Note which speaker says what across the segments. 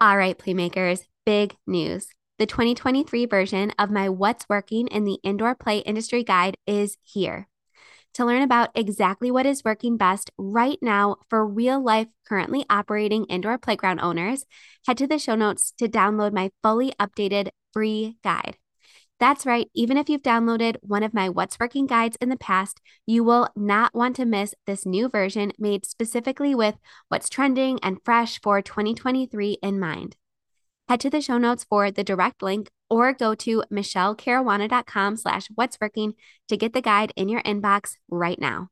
Speaker 1: All right, Playmakers, big news. The 2023 version of my What's Working in the Indoor Play Industry Guide is here. To learn about exactly what is working best right now for real life, currently operating indoor playground owners, head to the show notes to download my fully updated free guide. That's right, even if you've downloaded one of my What's Working guides in the past, you will not want to miss this new version made specifically with what's trending and fresh for 2023 in mind. Head to the show notes for the direct link or go to michelecaruana.com slash what's working to get the guide in your inbox right now.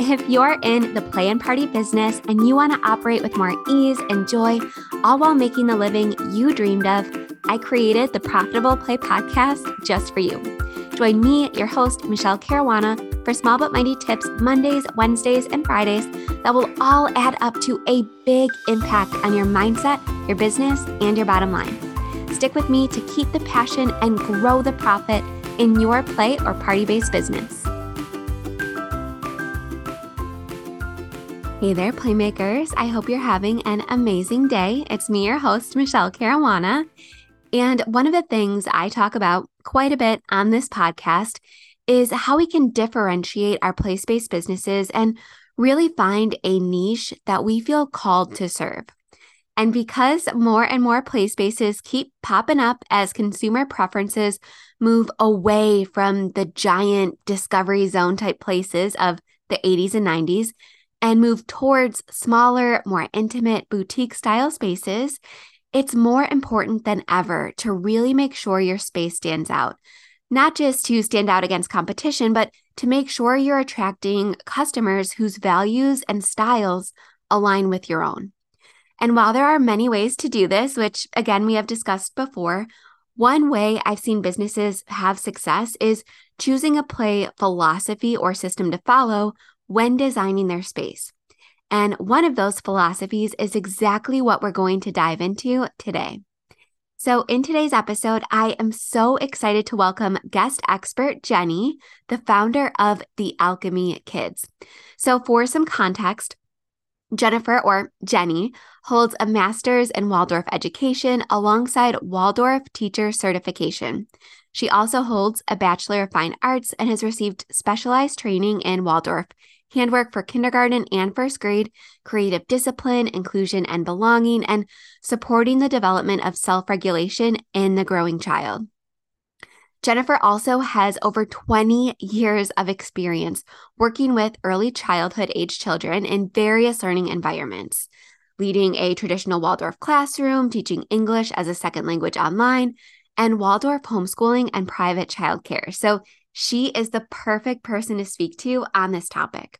Speaker 1: If you're in the play and party business and you want to operate with more ease and joy, all while making the living you dreamed of, I created the Profitable Play podcast just for you. Join me, your host, Michele Caruana, for small but mighty tips Mondays, Wednesdays, and Fridays that will all add up to a big impact on your mindset, your business, and your bottom line. Stick with me to keep the passion and grow the profit in your play or party based business. Hey there, Playmakers. I hope you're having an amazing day. It's me, your host, Michele Caruana. And one of the things I talk about quite a bit on this podcast is how we can differentiate our place based businesses and really find a niche that we feel called to serve. And because more and more play spaces keep popping up as consumer preferences move away from the giant discovery zone type places of the 80s and 90s and move towards smaller, more intimate boutique style spaces, it's more important than ever to really make sure your space stands out. Not just to stand out against competition, but to make sure you're attracting customers whose values and styles align with your own. And while there are many ways to do this, which again we have discussed before, one way I've seen businesses have success is choosing a play philosophy or system to follow when designing their space. And one of those philosophies is exactly what we're going to dive into today. So, in today's episode, I am so excited to welcome guest expert Jenny, the founder of the Alchemy Kids. So, for some context, Jennifer, or Jenny, holds a master's in Waldorf education alongside Waldorf teacher certification. She also holds a Bachelor of Fine Arts and has received specialized training in Waldorf, handwork for kindergarten and first grade, creative discipline, inclusion and belonging, and supporting the development of self regulation in the growing child. Jennifer also has over 20 years of experience working with early childhood age children in various learning environments, leading a traditional Waldorf classroom, teaching English as a second language online, and Waldorf homeschooling and private childcare. So she is the perfect person to speak to on this topic.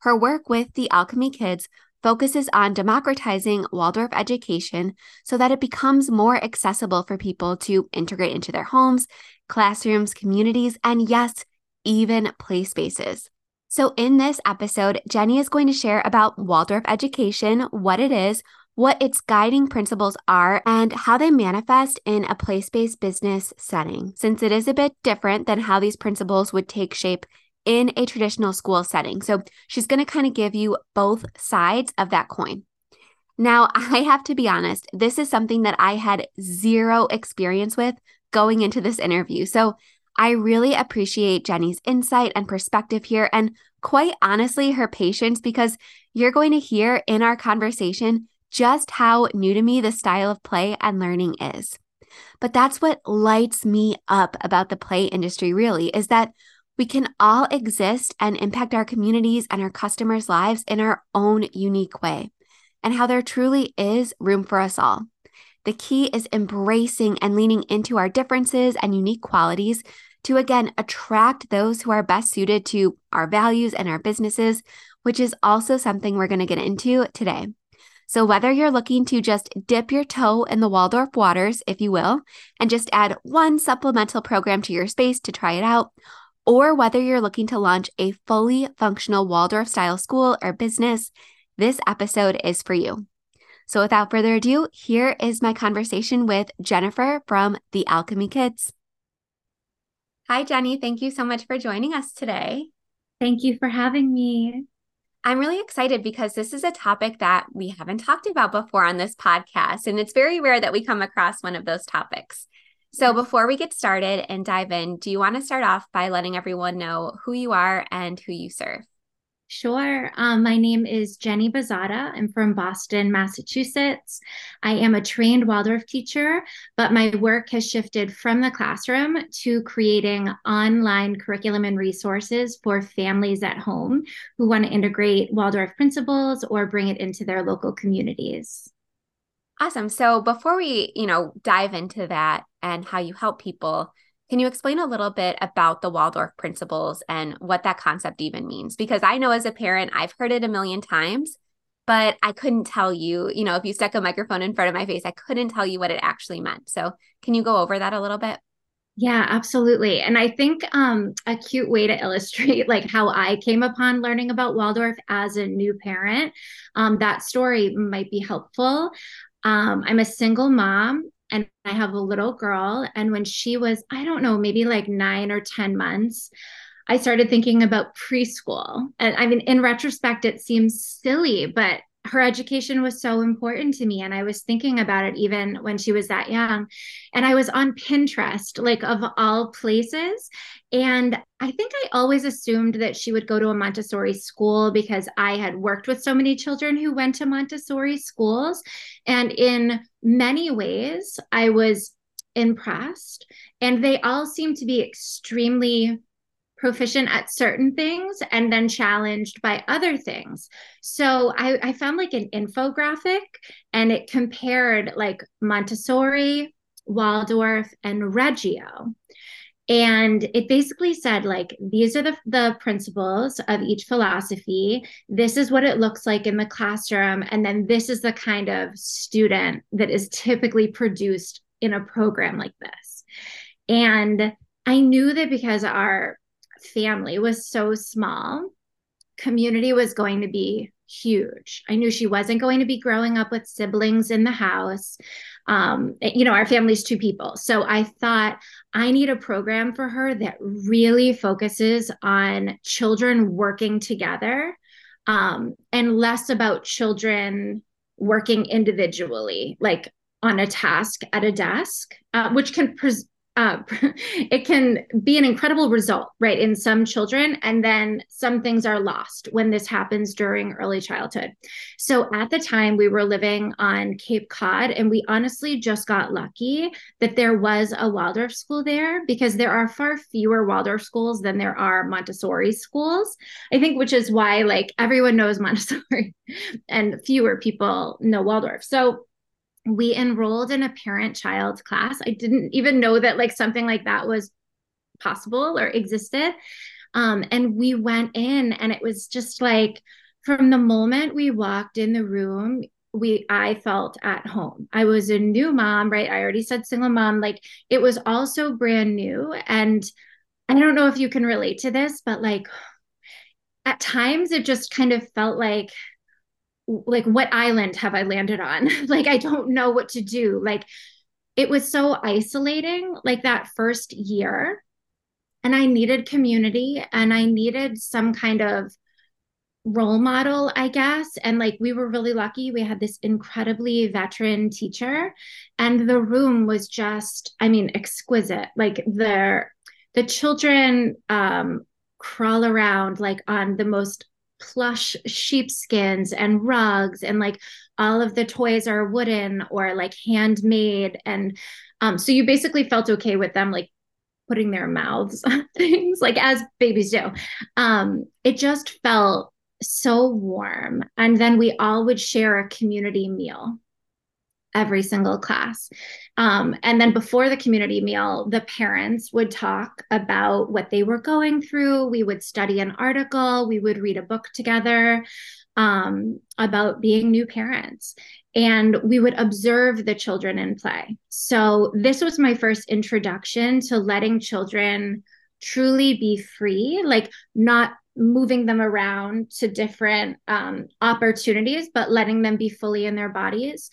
Speaker 1: Her work with the Alchemy Kids focuses on democratizing Waldorf education so that it becomes more accessible for people to integrate into their homes, classrooms, communities, and yes, even play spaces. So, in this episode, Jenny is going to share about Waldorf education, what it is, what its guiding principles are, and how they manifest in a place based business setting, since it is a bit different than how these principles would take shape in a traditional school setting. So she's going to kind of give you both sides of that coin. Now, I have to be honest, this is something that I had zero experience with going into this interview. So I really appreciate Jenny's insight and perspective here, and quite honestly, her patience, because you're going to hear in our conversation just how new to me the style of play and learning is. But that's what lights me up about the play industry, really, is that we can all exist and impact our communities and our customers' lives in our own unique way, and how there truly is room for us all. The key is embracing and leaning into our differences and unique qualities to again attract those who are best suited to our values and our businesses, which is also something we're going to get into today. So, whether you're looking to just dip your toe in the Waldorf waters, if you will, and just add one supplemental program to your space to try it out, or whether you're looking to launch a fully functional Waldorf style school or business, this episode is for you. So, without further ado, here is my conversation with Jennifer from the Alchemy Kids. Hi, Jenny. Thank you so much for joining us today.
Speaker 2: Thank you for having me.
Speaker 1: I'm really excited because this is a topic that we haven't talked about before on this podcast. And it's very rare that we come across one of those topics. So, mm-hmm. before we get started and dive in, do you want to start off by letting everyone know who you are and who you serve?
Speaker 2: Sure. Um, my name is Jenny Buzzotta. I'm from Boston, Massachusetts. I am a trained Waldorf teacher, but my work has shifted from the classroom to creating online curriculum and resources for families at home who want to integrate Waldorf principles or bring it into their local communities.
Speaker 1: Awesome. So before we, you know, dive into that and how you help people, can you explain a little bit about the Waldorf principles and what that concept even means? Because I know as a parent, I've heard it a million times, but I couldn't tell you, you know, if you stuck a microphone in front of my face, I couldn't tell you what it actually meant. So, can you go over that a little bit?
Speaker 2: Yeah, absolutely. And I think um, a cute way to illustrate like how I came upon learning about Waldorf as a new parent, um, that story might be helpful. Um, I'm a single mom and I have a little girl. And when she was, I don't know, maybe like nine or 10 months, I started thinking about preschool. And I mean, in retrospect, it seems silly, but her education was so important to me and i was thinking about it even when she was that young. And i was on pinterest like of all places. And i think i always assumed that she would go to a montessori school because i had worked with so many children who went to montessori schools. And in many ways i was impressed. And they all seemed to be extremely proficient at certain things and then challenged by other things. So I, I found like an infographic and it compared like Montessori, Waldorf, and Reggio. And it basically said, like, these are the, the principles of each philosophy. This is what it looks like in the classroom. And then this is the kind of student that is typically produced in a program like this. And I knew that because our family was so small, community was going to be huge. I knew she wasn't going to be growing up with siblings in the house. Um, you know, our family's two people. So I thought I need a program for her that really focuses on children working together um, and less about children working individually, like on a task at a desk, uh, which can uh, it can be an incredible result, right, in some children. And then some things are lost when this happens during early childhood. So at the time, we were living on Cape Cod, and we honestly just got lucky that there was a Waldorf school there because there are far fewer Waldorf schools than there are Montessori schools. I think, which is why like everyone knows Montessori and fewer people know Waldorf. So we enrolled in a parent child class. I didn't even know that like something like that was possible or existed. Um, and we went in, and it was just like from the moment we walked in the room, we I felt at home. I was a new mom, right? I already said single mom. Like it was also brand new. And I don't know if you can relate to this, but like at times it just kind of felt like like what island have i landed on? Like i don't know what to do. Like it was so isolating like that first year. And i needed community and i needed some kind of role model i guess. And like we were really lucky. We had this incredibly veteran teacher and the room was just i mean exquisite. Like the the children um crawl around like on the most plush sheepskins and rugs and like all of the toys are wooden or like handmade. And um so you basically felt okay with them like putting their mouths on things like as babies do. Um it just felt so warm. And then we all would share a community meal every single class. Um, and then before the community meal, the parents would talk about what they were going through. We would study an article, we would read a book together um, about being new parents. And we would observe the children in play. So, this was my first introduction to letting children truly be free, like not moving them around to different um, opportunities, but letting them be fully in their bodies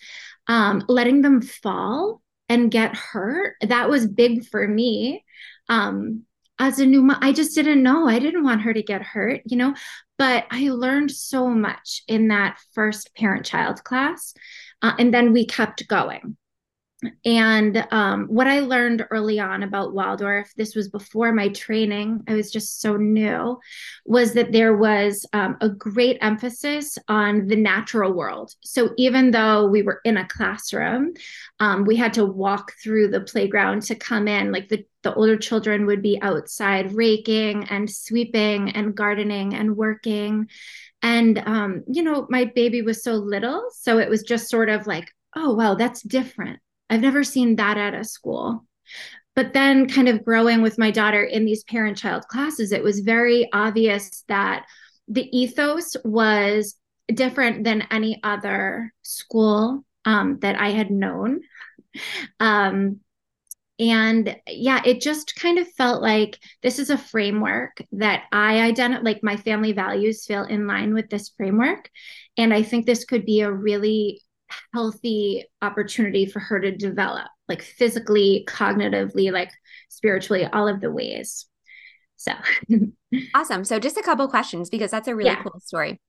Speaker 2: um, letting them fall and get hurt that was big for me um, as a new mom i just didn't know i didn't want her to get hurt you know but I learned so much in that first parent child class. Uh, and then we kept going. And um, what I learned early on about Waldorf, this was before my training, I was just so new, was that there was um, a great emphasis on the natural world. So even though we were in a classroom, um, we had to walk through the playground to come in. Like the, the older children would be outside raking and sweeping and gardening and working. And, um, you know, my baby was so little. So it was just sort of like, oh, wow, that's different I've never seen that at a school. But then, kind of growing with my daughter in these parent child classes, it was very obvious that the ethos was different than any other school um, that I had known. Um, and yeah, it just kind of felt like this is a framework that I identify, like my family values feel in line with this framework. And I think this could be a really healthy opportunity for her to develop, like physically, cognitively, like spiritually, all of the ways. So
Speaker 1: awesome. So, just a couple questions because that's a really yeah. cool story.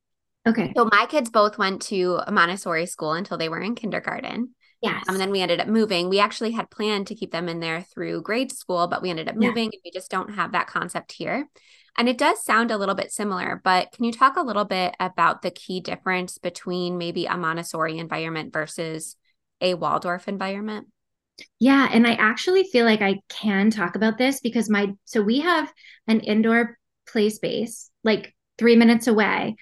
Speaker 2: Okay.
Speaker 1: So, my kids both went to a Montessori school until they were in kindergarten.
Speaker 2: Yes.
Speaker 1: Um, and then we ended up moving. We actually had planned to keep them in there through grade school, but we ended up moving yeah. and we just don't have that concept here. And it does sound a little bit similar, but can you talk a little bit about the key difference between maybe a Montessori environment versus a Waldorf environment?
Speaker 2: Yeah, and I actually feel like I can talk about this because my so we have an indoor play space like 3 minutes away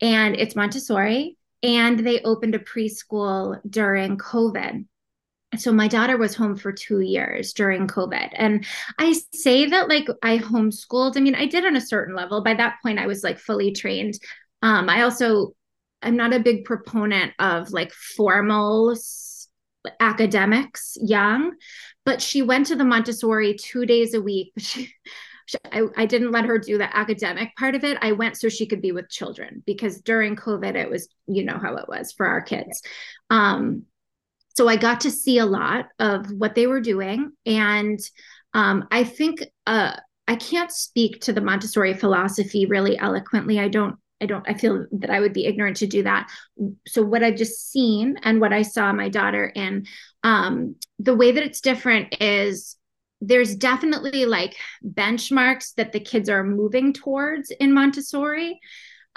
Speaker 2: and it's Montessori and they opened a preschool during COVID so my daughter was home for two years during covid and i say that like i homeschooled i mean i did on a certain level by that point i was like fully trained um i also i'm not a big proponent of like formal academics young but she went to the montessori two days a week she, I, I didn't let her do the academic part of it. I went so she could be with children because during COVID, it was, you know, how it was for our kids. Um, so I got to see a lot of what they were doing. And um, I think uh, I can't speak to the Montessori philosophy really eloquently. I don't I don't I feel that I would be ignorant to do that. So what I've just seen and what I saw my daughter in um the way that it's different is there's definitely like benchmarks that the kids are moving towards in Montessori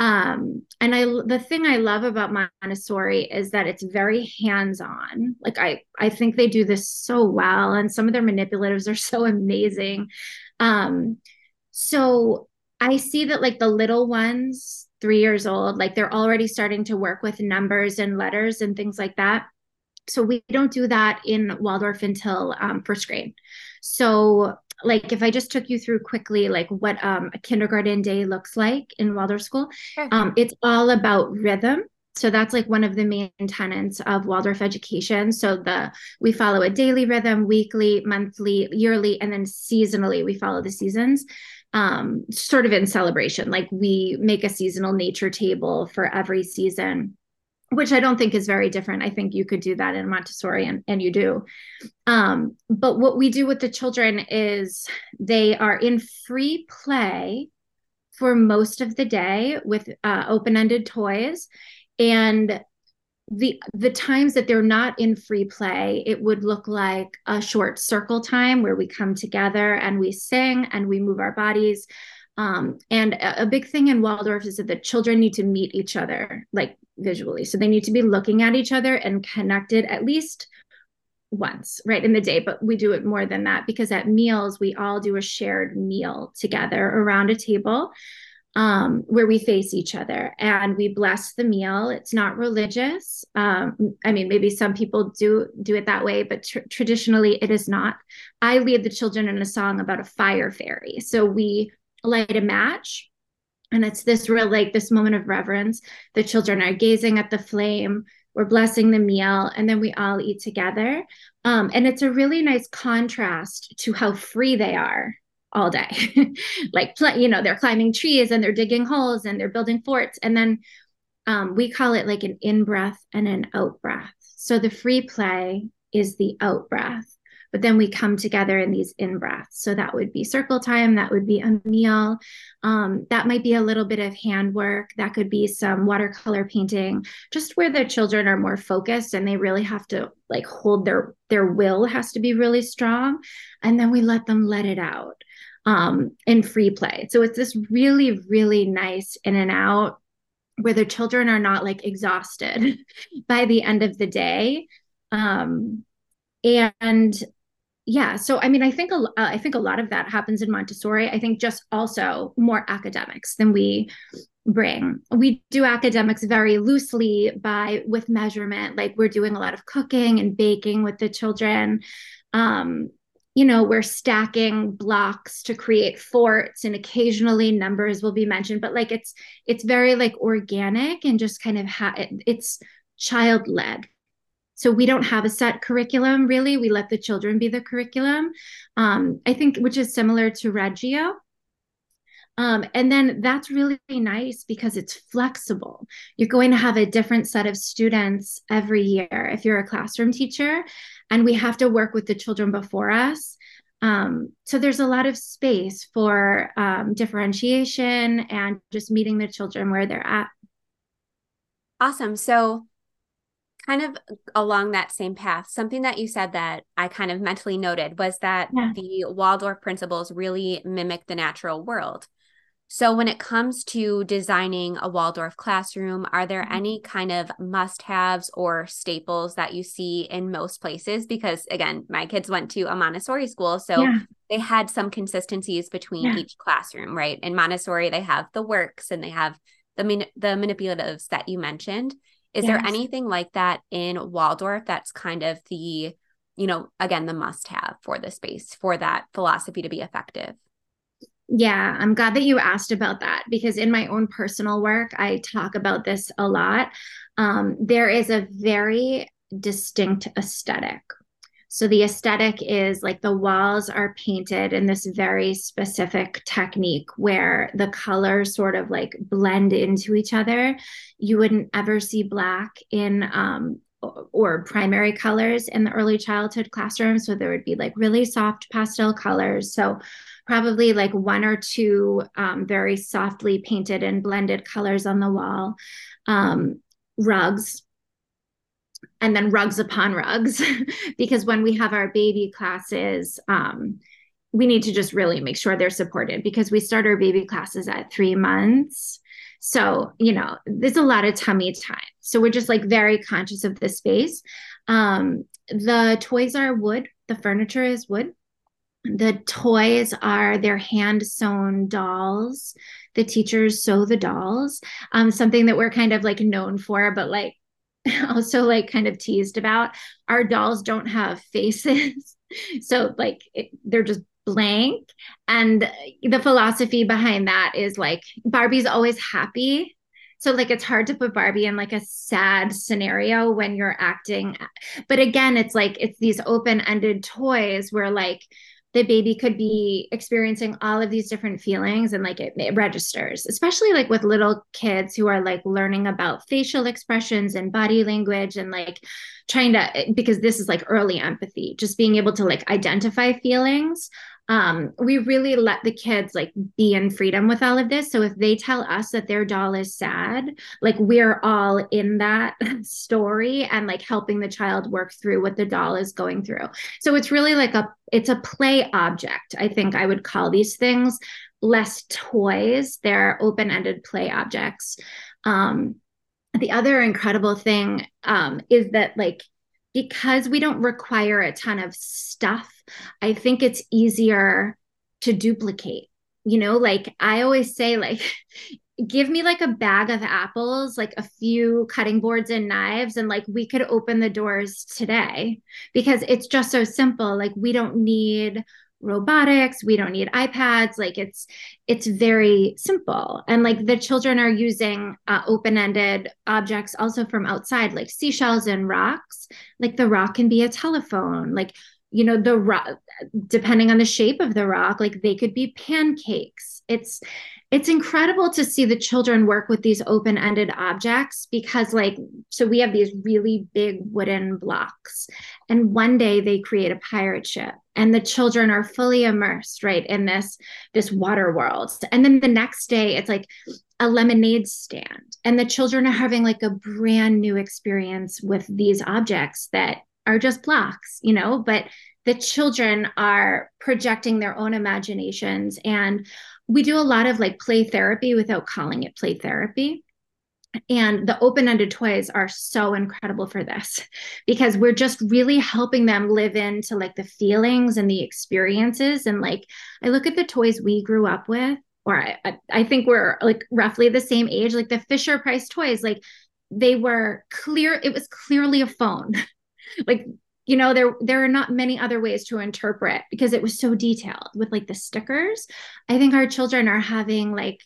Speaker 2: um and i the thing i love about montessori is that it's very hands on like i i think they do this so well and some of their manipulatives are so amazing. Um so i see that like the little ones 3 years old like they're already starting to work with numbers and letters and things like that. So we don't do that in waldorf until um, first grade. So like if I just took you through quickly, like what um, a kindergarten day looks like in Waldorf school, sure. um, it's all about rhythm. So that's like one of the main tenets of Waldorf education. So the we follow a daily rhythm, weekly, monthly, yearly, and then seasonally we follow the seasons. Um, sort of in celebration, like we make a seasonal nature table for every season which I don't think is very different. I think you could do that in Montessori and, and you do. Um, but what we do with the children is they are in free play for most of the day with uh, open-ended toys. And the the times that they're not in free play, it would look like a short circle time where we come together and we sing and we move our bodies. Um, and a, a big thing in Waldorf is that the children need to meet each other, like visually. So they need to be looking at each other and connected at least once right in the day but we do it more than that because at meals we all do a shared meal together around a table um, where we face each other and we bless the meal. It's not religious. Um, i mean maybe some people do do it that way but tr- traditionally it is not. I lead the children in a song about a fire fairy. So we light a match and it's this real like this moment of reverence. The children are gazing at the flame. We're blessing the meal and then we all eat together. Um, and it's a really nice contrast to how free they are all day. Like you know they're climbing trees and they're digging holes and they're building forts and then um, we call it like an in breath and an out breath so the free play is the out breath but then we come together in these in breaths. So that would be circle time, that would be a meal, um, that might be a little bit of handwork, that could be some watercolor painting, just where the children are more focused and they really have to like hold their their will has to be really strong, and then we let them let it out um, in free play. So it's this really really nice in and out where the children are not like exhausted by the end of the day um and yeah so i mean i think a, uh, i think a lot of that happens in montessori. I think just also more academics than we bring. We do academics very loosely by with measurement like we're doing a lot of cooking and baking with the children. Um you know we're stacking blocks to create forts and occasionally numbers will be mentioned but like it's it's very like organic and just kind of ha- it's child led so we don't have a set curriculum really we let the children be the curriculum um, i think which is similar to reggio um, and then that's really nice because it's flexible. You're going to have a different set of students every year if you're a classroom teacher, and we have to work with the children before us. Um, so there's a lot of space for um, differentiation and just meeting the children where they're at.
Speaker 1: Awesome. So, kind of along that same path, something that you said that I kind of mentally noted was that yeah. the Waldorf principles really mimic the natural world. So, when it comes to designing a Waldorf classroom, are there mm-hmm. any kind of must haves or staples that you see in most places? Because, again, my kids went to a Montessori school. So, yeah. they had some consistencies between yeah. each classroom, right? In Montessori, they have the works and they have the, the manipulatives that you mentioned. Is yes. there anything like that in Waldorf that's kind of the, you know, again, the must have for the space for that philosophy to be effective?
Speaker 2: Yeah, I'm glad that you asked about that because in my own personal work, I talk about this a lot. Um, there is a very distinct aesthetic. So the aesthetic is like the walls are painted in this very specific technique where the colors sort of like blend into each other. You wouldn't ever see black in um, or primary colors in the early childhood classroom. So there would be like really soft pastel colors. So probably like one or two um, very softly painted and blended colors on the wall, um, rugs, and then rugs upon rugs. because when we have our baby classes, um, we need to just really make sure they're supported because we start our baby classes at three months. So, you know, there's a lot of tummy time. So we're just like very conscious of the space. Um, the toys are wood, the furniture is wood the toys are their hand sewn dolls the teachers sew the dolls um, something that we're kind of like known for but like also like kind of teased about our dolls don't have faces. So like it, they're just blank. And the philosophy behind that is like barbie's always happy. So like it's hard to put Barbie in like a sad scenario when you're acting. But again, it's like it's these open-ended toys where like the baby could be experiencing all of these different feelings and like it, it, registers especially like with little kids who are like learning about facial expressions and body language and like trying to eh, because this is like early empathy just being able to like identify feelings um, we really let the kids like be in freedom with all of this. So if they tell us that their doll is sad, like we're all in that story and like helping the child work through what the doll is going through. So it's really like a it's a play object. I think I would call these things less toys. They're open-ended play objects. Um, the other incredible thing um, is that like because we don't require a ton of stuff, I think it's easier to duplicate. You know, like I always say, like, give me like a bag of apples, like a few cutting boards and knives, and like we could open the doors today because it's just so simple. Like, we don't need robotics we don't need ipads like it's it's very simple. And like the children are using uh, open-ended objects also from outside like seashells and rocks. Like the rock can be a telephone like you know the rock depending on the shape of the rock like they could be pancakes. It's it's incredible to see the children work with these open-ended objects because like so we have these really big wooden blocks. And one day they create a pirate ship and the children are fully immersed right in this this water world. And then the next day it's like a lemonade stand. And the children are having like a brand new experience with these objects that are just blocks you know but the children are projecting their own imaginations. And we do a lot of like play therapy without calling it play therapy and the open ended toys are so incredible for this because we're just really helping them live into like the feelings and the experiences. And like, I look at the toys we grew up with, or I, I think we're like roughly the same age, like the Fisher Price toys, like they were clear, it was clearly a phone. like, you know, there there are not many other ways to interpret because it was so detailed with like the stickers. I think our children are having like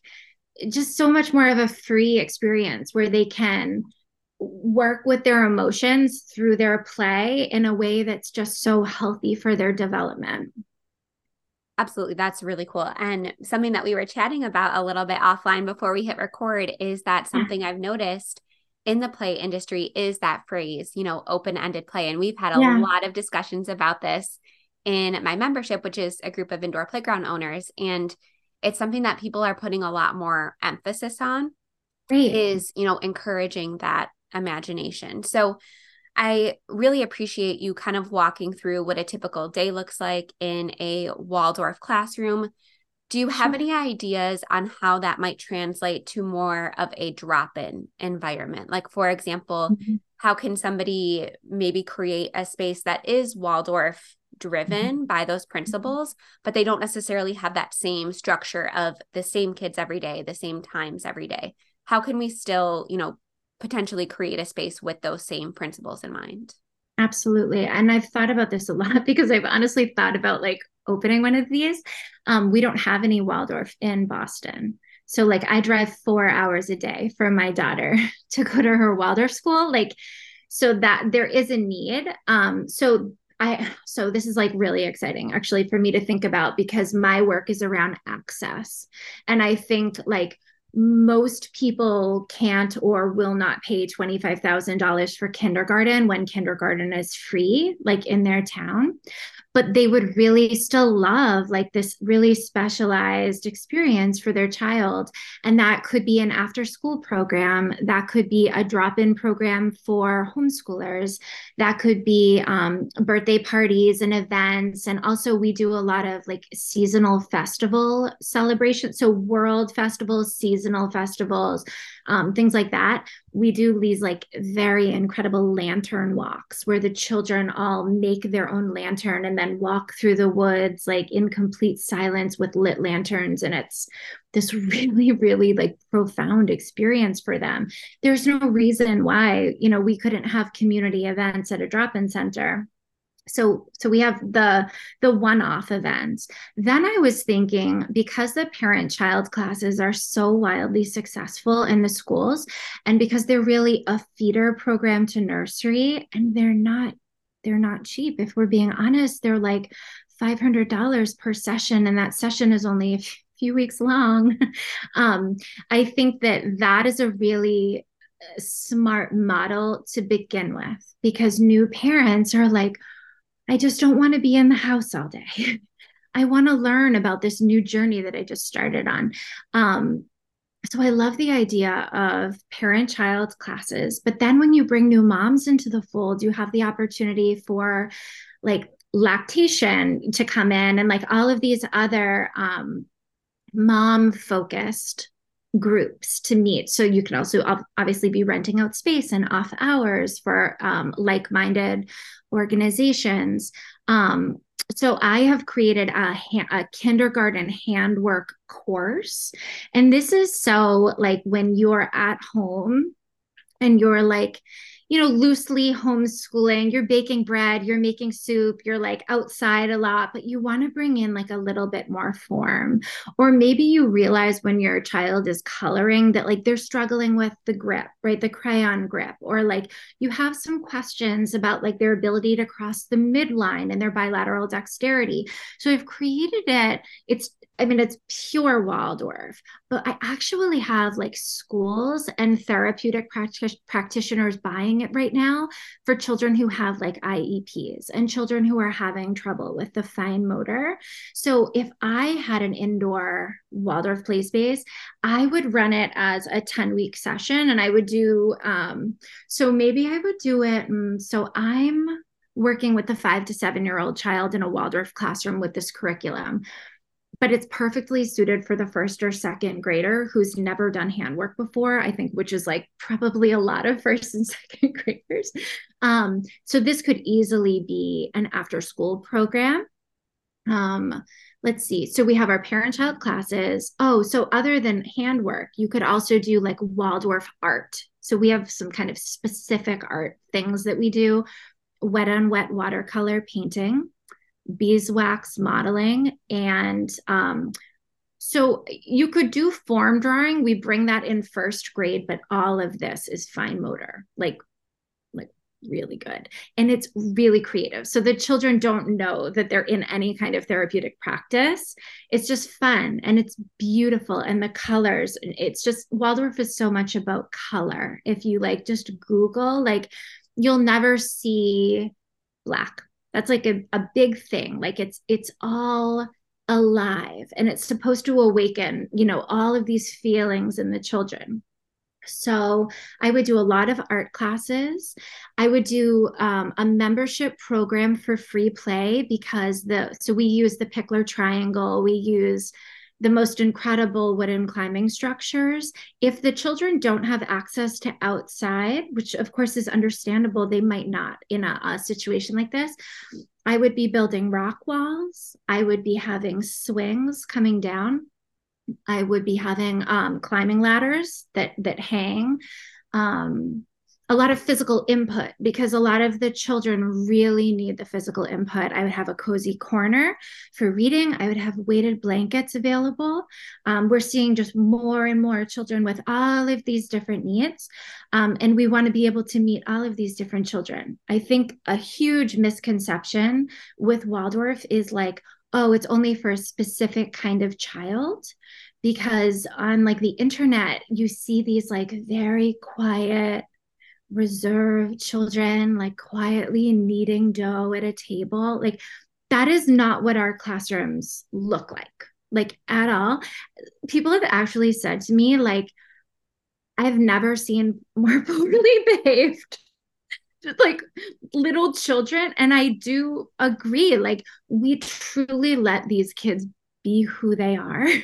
Speaker 2: just so much more of a free experience where they can work with their emotions through their play in a way that's just so healthy for their development.
Speaker 1: Absolutely. That's really cool. And something that we were chatting about a little bit offline before we hit record is that something yeah. I've noticed in the play industry is that phrase, you know, open ended play. And we've had a yeah. lot of discussions about this in my membership, which is a group of indoor playground owners. And it's something that people are putting a lot more emphasis on right. is you know encouraging that imagination so i really appreciate you kind of walking through what a typical day looks like in a waldorf classroom do you have sure. any ideas on how that might translate to more of a drop-in environment like for example mm-hmm. how can somebody maybe create a space that is waldorf driven mm-hmm. by those mm-hmm. principles, but they don't necessarily have that same structure of the same kids every day, the same times every day. How can we still, you know, potentially create a space with those same principles in mind?
Speaker 2: Absolutely. And I've thought about this a lot because I've honestly thought about like opening one of these. Um, we don't have any Waldorf in Boston. So like I drive four hours a day for my daughter to go to her Waldorf school. Like so that there is a need. Um, so I so this is like really exciting actually for me to think about because my work is around access. And I think like most people can't or will not pay $25,000 for kindergarten when kindergarten is free, like in their town but they would really still love like this really specialized experience for their child. And that could be an after school program that could be a drop-in program for homeschoolers that could be um, birthday parties and events. And also we do a lot of like seasonal festival celebrations so world festivals seasonal festivals um, things like that. We do these like very incredible lantern walks where the children all make their own lantern and then walk through the woods like in complete silence with lit lanterns. And it's this really, really like profound experience for them. There's no reason why, you know, we couldn't have community events at a drop in center so so we have the the one-off events. Then i was thinking because the parent child classes are so wildly successful in the schools and because they're really a feeder program to nursery and they're not they're not cheap. If we're being honest they're like $500 per session and that session is only a few weeks long. Um, i think that that is a really uh, smart model to begin with because new parents are like I just don't want to be in the house all day. I want to learn about this new journey that I just started on. Um, so I love the idea of parent child classes. But then when you bring new moms into the fold, you have the opportunity for like lactation to come in and like all of these other um, mom focused groups to meet. So you can also obviously be renting out space and off hours for um, like minded organizations. Um, so I have created a, a kindergarten handwork course. And this is so like when you're at home and you're like, you know, loosely homeschooling, you're baking bread, you're making soup, you're like outside a lot, but you want to bring in like a little bit more form. Or maybe you realize when your child is coloring that like they're struggling with the grip, right? The crayon grip, or like you have some questions about like their ability to cross the midline and their bilateral dexterity. So I've created it. It's I mean, it's pure Waldorf, but I actually have like schools and therapeutic practic- practitioners buying it right now for children who have like IEPs and children who are having trouble with the fine motor. So if I had an indoor Waldorf play space, I would run it as a 10 week session and I would do, um, so maybe I would do it. Um, so I'm working with a five to seven year old child in a Waldorf classroom with this curriculum but it's perfectly suited for the first or second grader who's never done handwork before i think which is like probably a lot of first and second graders. Um, so this could easily be an after school program. Um, let's see. So we have our parent child classes. Oh so other than handwork you could also do like waldorf art. So we have some kind of specific art things that we do. Wet on wet watercolor painting beeswax modeling. And um, so you could do form drawing. We bring that in first grade but all of this is fine motor like like really good. And it's really creative. So the children don't know that they're in any kind of therapeutic practice. It's just fun and it's beautiful and the colors it's just waldorf is so much about color. If you like just google like you'll never see black that's like a, a big thing like it's it's all alive and it's supposed to awaken you know all of these feelings in the children so I would do a lot of art classes. I would do um, a membership program for free play because the so we use the Pikler Triangle. We use the most incredible wooden climbing structures. If the children don't have access to outside, which of course is understandable, they might not in a, a situation like this. I would be building rock walls. I would be having swings coming down. I would be having um, climbing ladders that that hang. Um, a lot of physical input because a lot of the children really need the physical input. I would have a cozy corner for reading. I would have weighted blankets available. Um, we're seeing just more and more children with all of these different needs. Um, and we want to be able to meet all of these different children. I think a huge misconception with Waldorf is like, oh, it's only for a specific kind of child because on like the internet you see these like very quiet reserved children like quietly kneading dough at a table like that is not what our classrooms look like like at all. People have actually said to me like i've never seen more poorly behaved like little children and i do agree like we truly let these kids be who they are.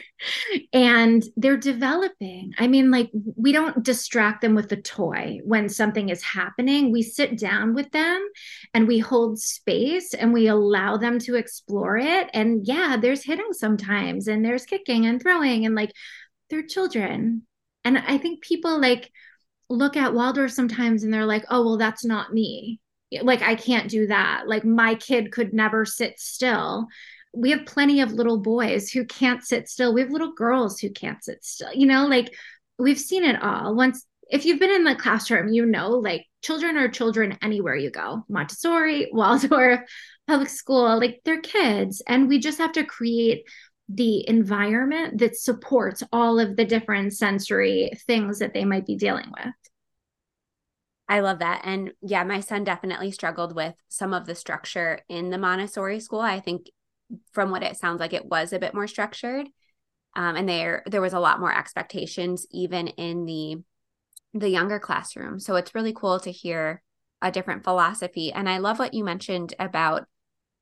Speaker 2: And they're developing. I mean like we don't distract them with a toy when something is happening. We sit down with them and we hold space and we allow them to explore it. And yeah there's hitting sometimes and there's kicking and throwing and like they're children. And i think people like look at waldorf sometimes and they're like oh well that's not me. Like i can't do that. Like my kid could never sit still we have plenty of little boys who can't sit still. We have little girls who can't sit still. You know, like we've seen it all. Once if you've been in the classroom, you know, like children are children anywhere you go. Montessori, Waldorf, public school, like they're kids. And we just have to create the environment that supports all of the different sensory things that they might be dealing with.
Speaker 1: I love that. And yeah, my son definitely struggled with some of the structure in the Montessori school. I think from what it sounds like it was a bit more structured. Um, and there there was a lot more expectations even in the the younger classroom. So it's really cool to hear a different philosophy. And i love what you mentioned about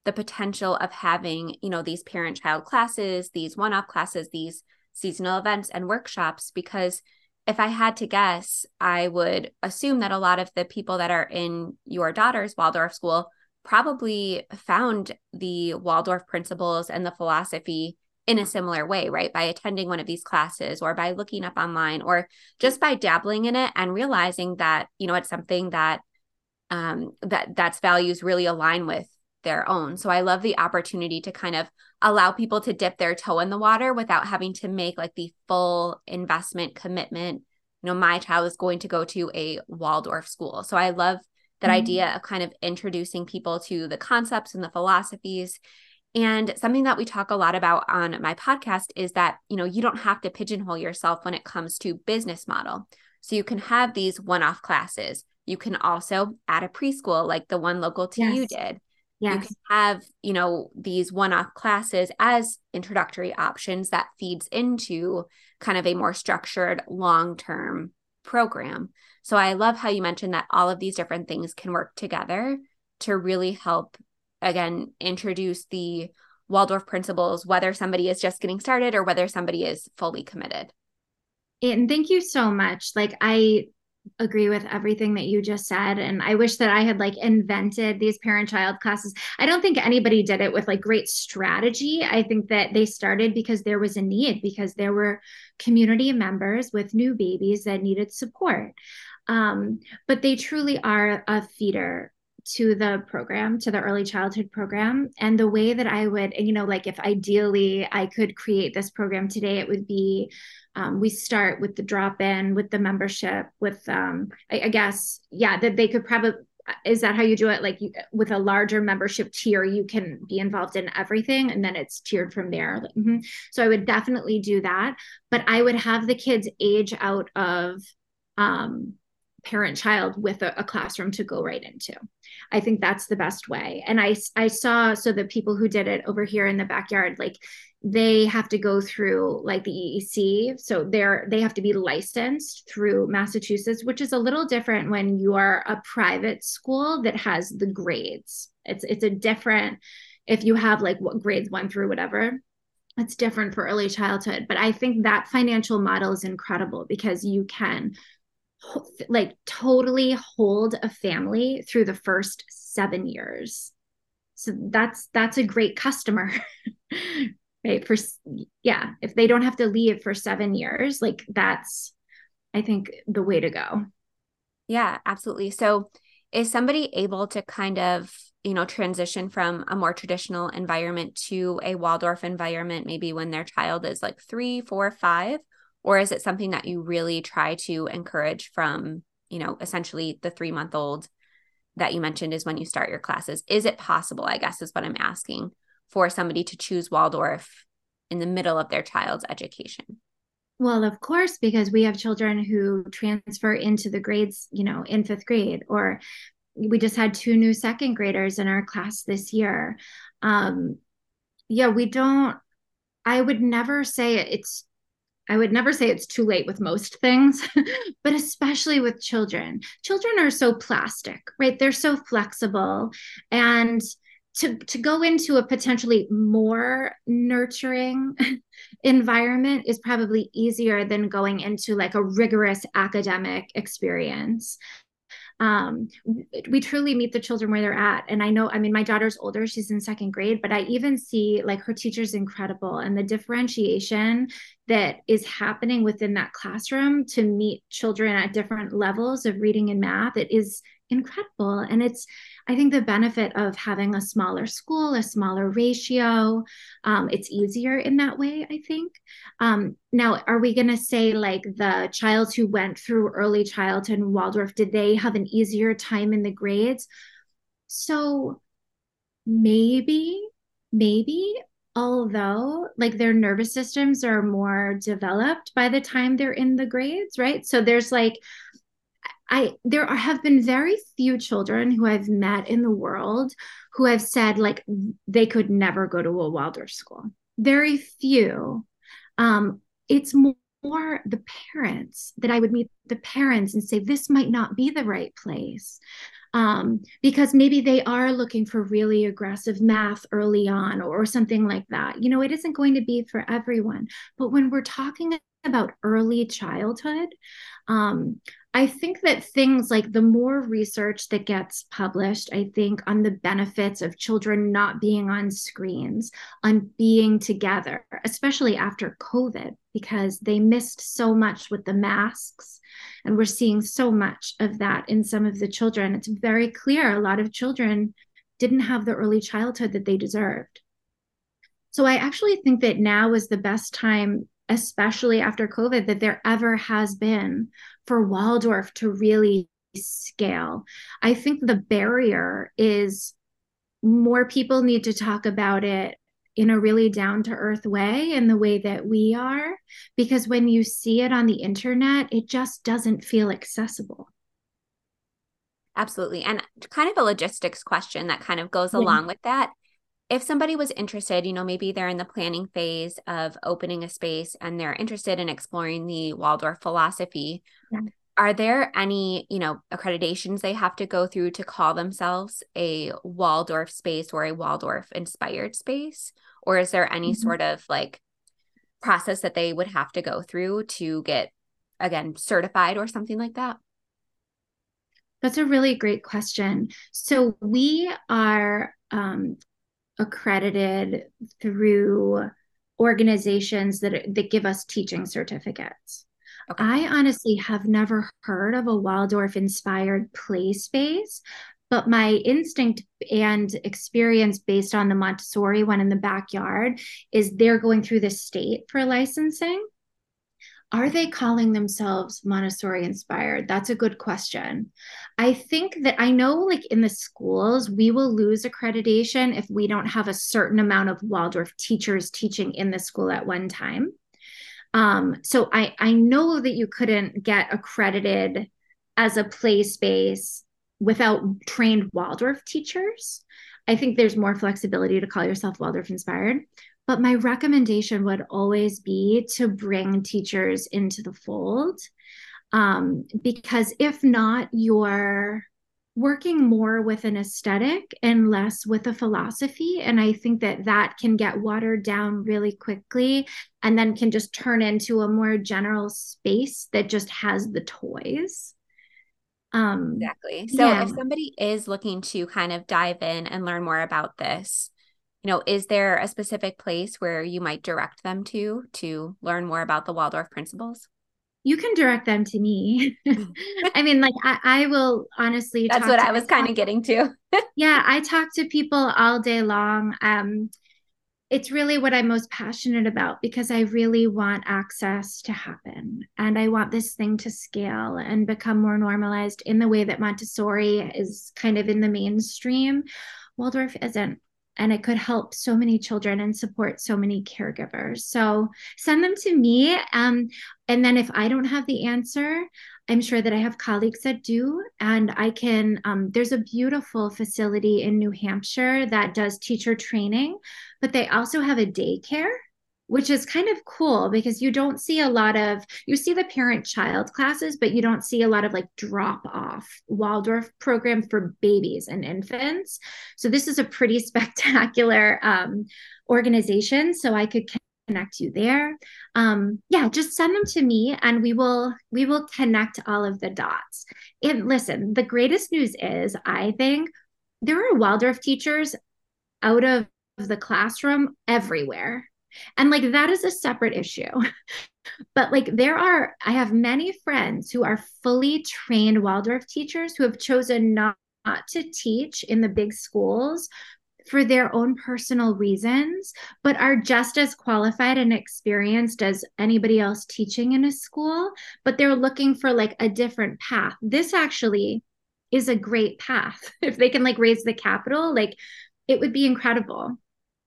Speaker 1: the potential of having you know these parent child classes these one-off classes these seasonal events and workshops because if i had to guess i would assume that a lot of the people that are in your daughter's waldorf school probably found the Waldorf principles and the philosophy in a similar way, right? By attending one of these classes or by looking up online or just by dabbling in it and realizing that, you know, it's something that um that that's values really align with their own. So I love the opportunity to kind of allow people to dip their toe in the water without having to make like the full investment commitment. You know, my child is going to go to a Waldorf school. So I love that mm-hmm. idea of kind of introducing people to the concepts and the philosophies And something that we talk a lot about on my podcast is that, you know, you don't have to pigeonhole yourself when it comes to business model. So you can have these one-off classes. You can also add a preschool like the one local to yes. you did. Yes. You can have, you know, these one-off classes as introductory options that feeds into kind of a more structured long-term program. So I love how you mentioned that all of these different things can work together to really help again introduce the Waldorf principles whether somebody is just getting started or whether somebody is fully committed.
Speaker 2: And thank you so much. Like I agree with everything that you just said and i wish that i had like invented these parent child classes i don't think anybody did it with like great strategy i think that they started because there was a need because there were community members with new babies that needed support um, but they truly are a feeder to the program, to the early childhood program. And the way that I would, you know, like if ideally I could create this program today, it would be um, we start with the drop in, with the membership, with, um, I, I guess, yeah, that they could probably. Is that how you do it? Like you, with a larger membership tier, you can be involved in everything, and then it's tiered from there. Like, mm-hmm. So I would definitely do that, but I would have the kids age out of um, parent child with a, a, classroom to go right into. I think that's the best way. And i i saw so the people who did it over here in the backyard like they have to go through like the eec so they're they have to be licensed through massachusetts which is a little different when you are a private school that has the grades. It's it's a different if you have like what grades one through whatever it's different for early childhood. But i think that financial model is incredible because you can like totally hold a family through the first seven years. So that's that's a great customer right? For yeah if they don't have to leave for seven years like that's i think the way to go.
Speaker 1: Yeah absolutely. So is somebody able to kind of you know transition from a more traditional environment to a waldorf environment maybe when their child is like three four five or is it something that you really try to encourage from you know essentially the three month old that you mentioned is when you start your classes? Is it possible i guess is what i'm asking for somebody to choose waldorf in the middle of their child's education?
Speaker 2: Well of course because we have children who transfer into the grades you know in fifth grade or we just had two new second graders in our class this year. Um yeah we don't i would never say it's I would never say it's too late with most things, but especially with children. Children are so plastic, right? They're so flexible. And to, to go into a potentially more nurturing environment is probably easier than going into like a rigorous academic experience um, we truly meet the children where they're at. And I know, I mean, my daughter's older, she's in second grade, but I even see like her teacher's incredible and the differentiation that is happening within that classroom to meet children at different levels of reading and math. It is incredible. And it's, I think the benefit of having a smaller school, a smaller ratio, um, it's easier in that way, I think. Um, now, are we going to say like the child who went through early childhood in Waldorf, did they have an easier time in the grades? So maybe, maybe, although like their nervous systems are more developed by the time they're in the grades, right? So there's like, I there are, have been very few children who I've met in the world who have said like they could never go to a Waldorf school. Very few. Um, it's more, the parents that I would meet the parents and say this might not be the right place. Um, because maybe they are looking for really aggressive math early on or something like that. You know, it isn't going to be for everyone. But when we're talking about early childhood, um, I think that things like the more research that gets published, I think, on the benefits of children not being on screens, on being together, especially after COVID, because they missed so much with the masks. And we're seeing so much of that in some of the children. It's very clear a lot of children didn't have the early childhood that they deserved. So I actually think that now is the best time especially after COVID, that there ever has been for Waldorf to really scale. I think the barrier is more people need to talk about it in a really down to earth way in the way that we are because when you see it on the internet it just doesn't feel accessible
Speaker 1: absolutely and kind of a logistics question that kind of goes yeah. along with that if somebody was interested you know maybe they're in the planning phase of opening a space and they're interested in exploring the waldorf philosophy yeah. are there any you know accreditations they have to go through to call themselves a waldorf space or a waldorf inspired space? Or is there any mm-hmm. sort of like process that they would have to go through to get again certified or something like that?
Speaker 2: That's a really great question. So we are um, accredited through organizations that that give us teaching certificates Okay. I honestly have never heard of a Waldorf inspired play space, but my instinct and experience based on the Montessori one in the backyard is they're going through the state for licensing. Are they calling themselves Montessori inspired? That's a good question. I think that I know, like in the schools, we will lose accreditation if we don't have a certain amount of Waldorf teachers teaching in the school at one time. Um, so I I know that you couldn't get accredited as a play space without trained Waldorf teachers. I think there's more flexibility to call yourself Waldorf inspired. But my recommendation would always be to bring teachers into the fold. Um, because if not, you're working more with an aesthetic and less with a philosophy and i think that that can get watered down really quickly and then can just turn into a more general space that just has the toys
Speaker 1: um exactly so yeah. if somebody is looking to kind of dive in and learn more about this you know is there a specific place where you might direct them to to learn more about the waldorf principles
Speaker 2: you can direct them to me. I mean, like I, I will honestly.
Speaker 1: That's what I was kind of getting to.
Speaker 2: yeah, I talk to people all day long. Um, it's really what I'm most passionate about because I really want access to happen, and I want this thing to scale and become more normalized in the way that Montessori is kind of in the mainstream. Waldorf isn't and it could help so many children and support so many caregivers. So send them to me. Um, and then if I don't have the answer, I'm sure that I have colleagues that do. And I can, um, there's a beautiful facility in New Hampshire that does teacher training, but they also have a daycare which is kind of cool because you don't see a lot of you see the parent child classes but you don't see a lot of like drop off waldorf program for babies and infants. So this is a pretty spectacular um, organization so i could connect you there. Um, yeah just send them to me and we will we will connect all of the dots. And listen the greatest news is i think there are waldorf teachers out of the classroom everywhere and like that is a separate issue. but like there are, I have many friends who are fully trained Waldorf teachers who have chosen not, not to teach in the big schools for their own personal reasons, but are just as qualified and experienced as anybody else teaching in a school, but they're looking for like a different path. This actually is a great path. If they can like raise the capital, like it would be incredible.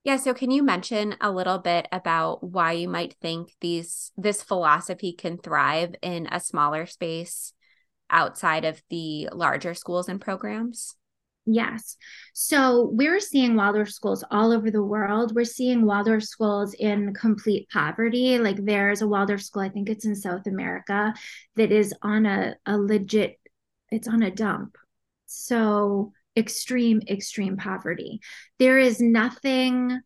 Speaker 1: Yeah, so can you mention a little bit about why you might think these this philosophy can thrive in a smaller space outside of the larger schools and programs?
Speaker 2: Yes. So we're seeing Waldorf schools all over the world. We're seeing Waldorf schools in complete poverty. Like there's a Waldorf school, I think it's in South America, that is on a, a legit, it's on a dump. So extreme, extreme poverty. There is nothing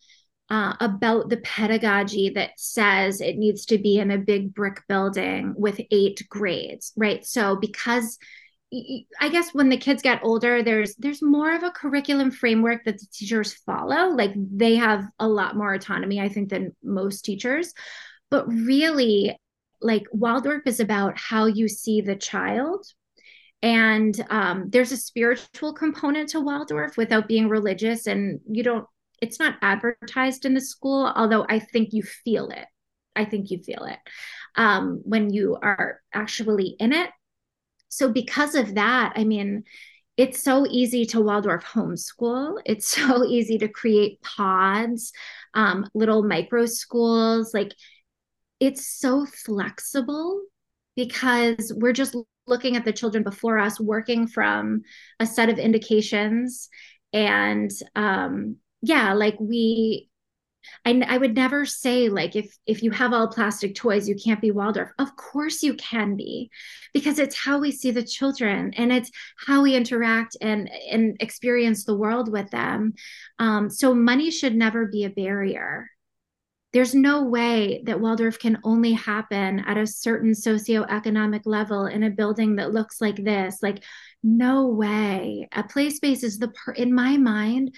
Speaker 2: uh, about the pedagogy that says it needs to be in a big brick building with eight grades, right? So because I guess when the kids get older, there's there's more of a curriculum framework that the teachers follow. Like they have a lot more autonomy, I think, than most teachers. But really, like Waldorf is about how you see the child, and um, there's a spiritual component to Waldorf without being religious, and you don't. It's not advertised in the school, although I think you feel it. I think you feel it um, when you are actually in it. So because of that, I mean, it's so easy to Waldorf homeschool. It's so easy to create pods, um, little micro schools. Like it's so flexible because we're just looking at the children before us, working from a set of indications. And um, yeah, like we I, I would never say like if if you have all plastic toys you can't be waldorf. Of course you can be because it's how we see the children and it's how we interact and and experience the world with them. Um, so money should never be a barrier there's no way that Waldorf can only happen at a certain socioeconomic level in a building that looks like this. Like, no way. A play space is the, per- in my mind,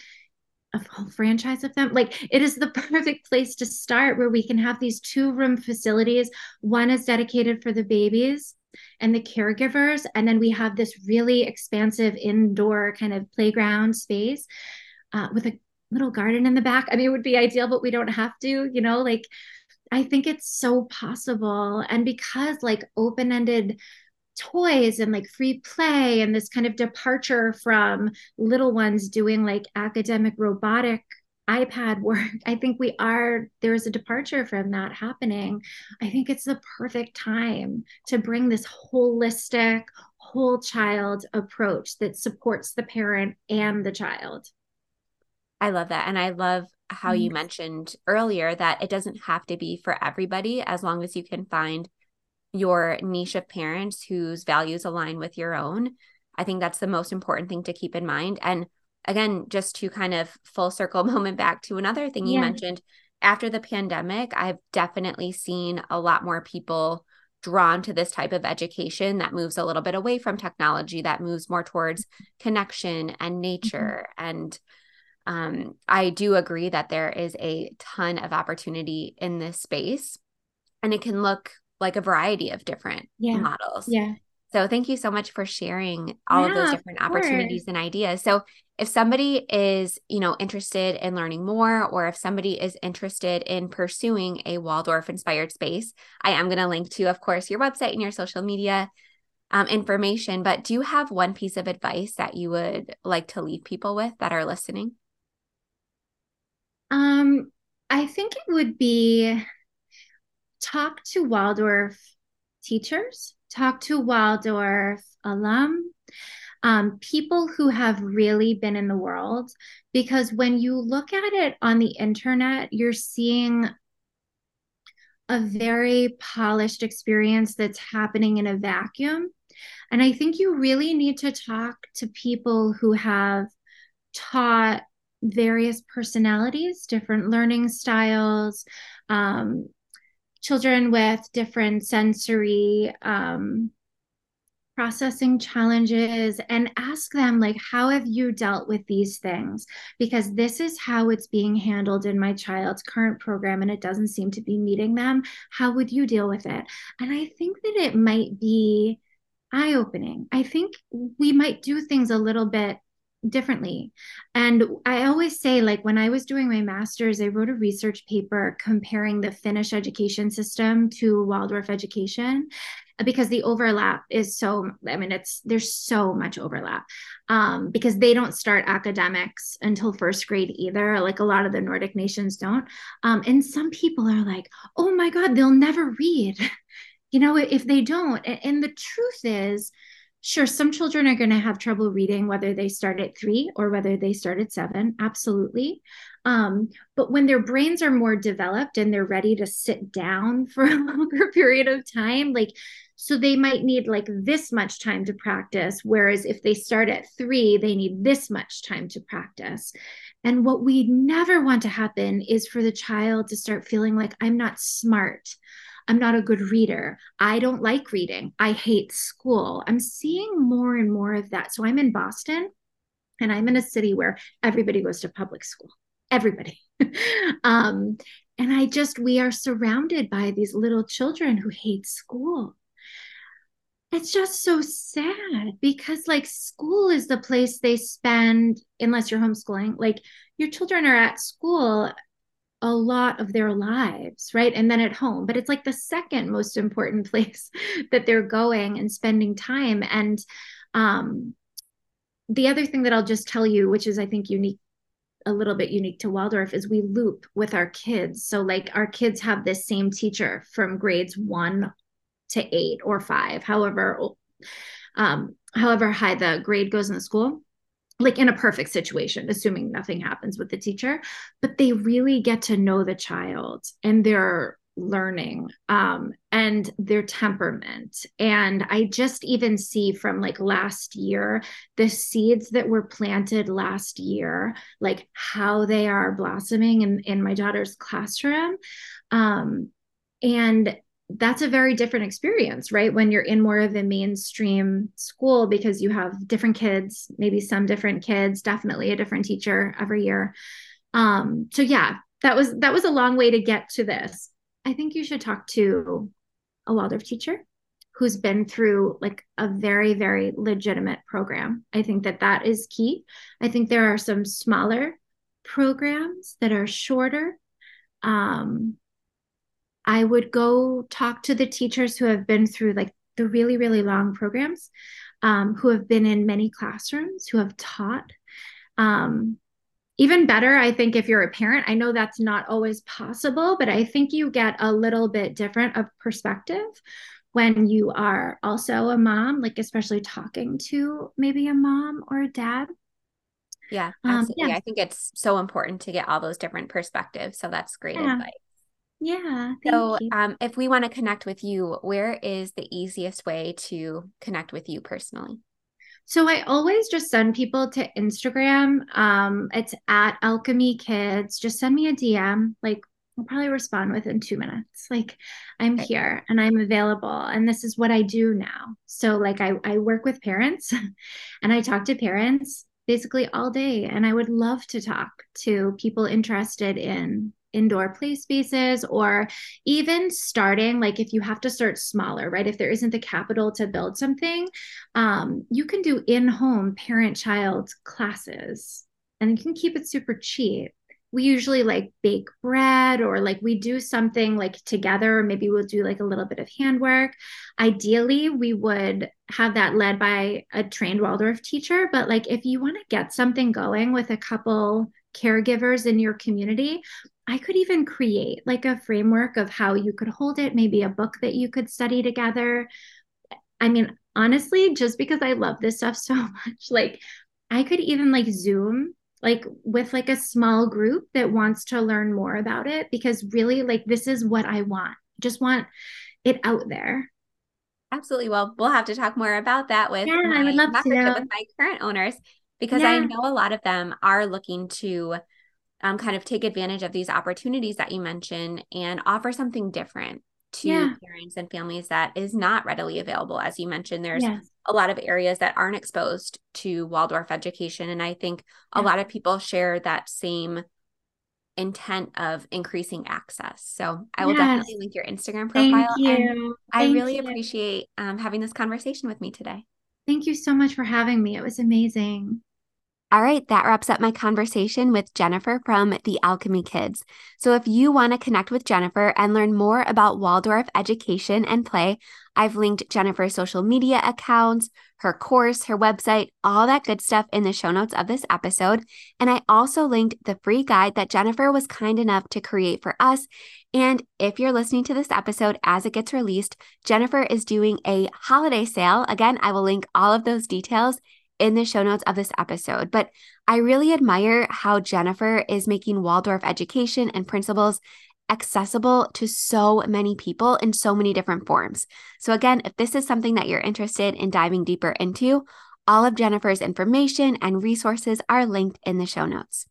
Speaker 2: a whole franchise of them. Like it is the perfect place to start where we can have these two room facilities. One is dedicated for the babies and the caregivers. And then we have this really expansive indoor kind of playground space uh, with a little garden in the back. I mean, it would be ideal, but we don't have to, you know, like I think it's so possible. And because like open ended toys and like free play and this kind of departure from little ones doing like academic robotic iPad work. I think we are, there is a departure from that happening. I think it's the perfect time to bring this holistic, whole child approach that supports the parent and the child.
Speaker 1: I love that. And I love how you mentioned earlier that it doesn't have to be for everybody as long as you can find your niche of parents whose values align with your own. I think that's the most important thing to keep in mind. And again, just to kind of full circle moment back to another thing you yeah. mentioned after the pandemic, I've definitely seen a lot more people drawn to this type of education that moves a little bit away from technology, that moves more towards connection and mm-hmm. nature. Mm-hmm. And um, I do agree that there is a ton of opportunity in this space. And it can look like a variety of different yeah. models.
Speaker 2: Yeah.
Speaker 1: So thank you so much for sharing all yeah, of those different of opportunities and ideas. So if somebody is, you know, interested in learning more or if somebody is interested in pursuing a Waldorf inspired space, I am going to link to of course your website and your social media um, information, but do you have one piece of advice that you would like to leave people with that are listening?
Speaker 2: Um I think it would be talk to Waldorf teachers, talk to Waldorf alum, um, people who have really been in the world. Because when you look at it on the internet, you're seeing a very polished experience that's happening in a vacuum. And I think you really need to talk to people who have taught various personalities, different learning styles, um, children with different sensory um, processing challenges and ask them like how have you dealt with these things? Because this is how it's being handled in my child's current program and it doesn't seem to be meeting them. How would you deal with it? And i think that it might be eye opening i think we might do things a little bit differently. And I always say, like, when I was doing my master's, I wrote a research paper comparing the Finnish education system to Waldorf education because the overlap is so i mean it's there's so much overlap um, because they don't start academics until first grade either like a lot of the nordic nations don't um, and some people are like oh my god they'll never read you know if they don't and the truth is Sure, some children are going to have trouble reading whether they start at three or whether they start at seven. Absolutely. Um, but when their brains are more developed and they're ready to sit down for a longer period of time, like, so they might need like this much time to practice. Whereas if they start at three, they need this much time to practice. And what we never want to happen is for the child to start feeling like I'm not smart. I'm not a good reader. I don't like reading. I hate school. I'm seeing more and more of that. So I'm in Boston and I'm in a city where everybody goes to public school. Everybody. um, and I just, we are surrounded by these little children who hate school. It's just so sad because, like, school is the place they spend, unless you're homeschooling. Like, your children are at school a lot of their lives, right? And then at home, but it's like the second most important place that they're going and spending time. And um, the other thing that I'll just tell you, which is I think unique a little bit unique to Waldorf is we loop with our kids. So like our kids have this same teacher from grades 1 to 8 or 5, however um however high the grade goes in the school. Like in a perfect situation, assuming nothing happens with the teacher, but they really get to know the child and their learning um, and their temperament. And I just even see from like last year, the seeds that were planted last year, like how they are blossoming in, in my daughter's classroom. Um, and that's a very different experience, right? When you're in more of a mainstream school because you have different kids, maybe some different kids, definitely a different teacher every year. Um, so yeah, that was that was a long way to get to this I think you should talk to a Waldorf teacher who's been through like a very very legitimate program. I think that that is key. I think there are some smaller programs that are shorter. Um, I would go talk to the teachers who have been through like the really really long programs, um, who have been in many classrooms, who have taught. Um, even better, I think, if you're a parent, I know that's not always possible, but I think you get a little bit different of perspective when you are also a mom, like especially talking to maybe a mom or a dad.
Speaker 1: Yeah, absolutely. Um, yeah. I think it's so important to get all those different perspectives. So that's great
Speaker 2: yeah.
Speaker 1: advice.
Speaker 2: Yeah.
Speaker 1: so, um, if we want to connect with you, where is the easiest way to connect with you personally?
Speaker 2: So I always just send people to Instagram. Um, it's at Alchemy Kids. Just send me a DM. Like I'll probably respond within two minutes. Like I'm okay. here and I'm available. And this is what I do now. So like I, I work with parents and I talk to parents basically all day. And I would love to talk to people interested in indoor play spaces or even starting like if you have to start smaller right? If there isn't the capital to build something um, you can do in-home parent child classes and you can keep it super cheap. We usually like bake bread or like we do something like together. Or maybe we'll do like a little bit of handwork. Ideally we would have that led by a trained waldorf teacher. But like if you want to get something going with a couple caregivers in your community I could even create like a framework of how you could hold it, maybe a book that you could study together. I mean, honestly, just because I love this stuff so much, like I could even like Zoom like with like a small group that wants to learn more about it because really like this is what I want. Just want it out there.
Speaker 1: Absolutely. Well, we'll have to talk more about that with
Speaker 2: yeah, I would love to
Speaker 1: with my current owners because yeah. I know a lot of them are looking to um, kind of take advantage of these opportunities that you mentioned and offer something different to yeah. parents and families that is not readily available. As you mentioned, there's a lot of areas that aren't exposed to Waldorf education. And I think yeah. a lot of people share that same intent of increasing access. So I will yes. definitely link your Instagram profile.
Speaker 2: Thank you.
Speaker 1: I really you. appreciate um, having this conversation with me today.
Speaker 2: Thank you so much for having me. It was amazing.
Speaker 1: All right, that wraps up my conversation with Jennifer from the Alchemy Kids. So, if you want to connect with Jennifer and learn more about Waldorf education and play, I've linked Jennifer's social media accounts, her course, her website, all that good stuff in the show notes of this episode. And I also linked the free guide that Jennifer was kind enough to create for us. And if you're listening to this episode as it gets released, Jennifer is doing a holiday sale. Again, I will link all of those details in the show notes of this episode. But I really admire how Jennifer is making Waldorf education and principles accessible to so many people in so many different forms. So, again, if this is something that you're interested in diving deeper into, all of Jennifer's information and resources are linked in the show notes.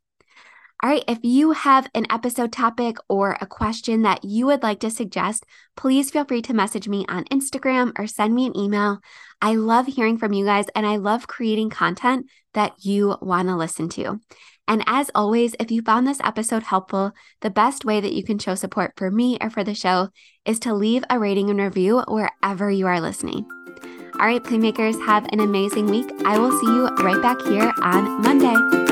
Speaker 1: All right, if you have an episode topic or a question that you would like to suggest, please feel free to message me on Instagram or send me an email. I love hearing from you guys and I love creating content that you want to listen to. And as always, if you found this episode helpful, the best way that you can show support for me or for the show is to leave a rating and review wherever you are listening. All right, Playmakers, have an amazing week. I will see you right back here on Monday.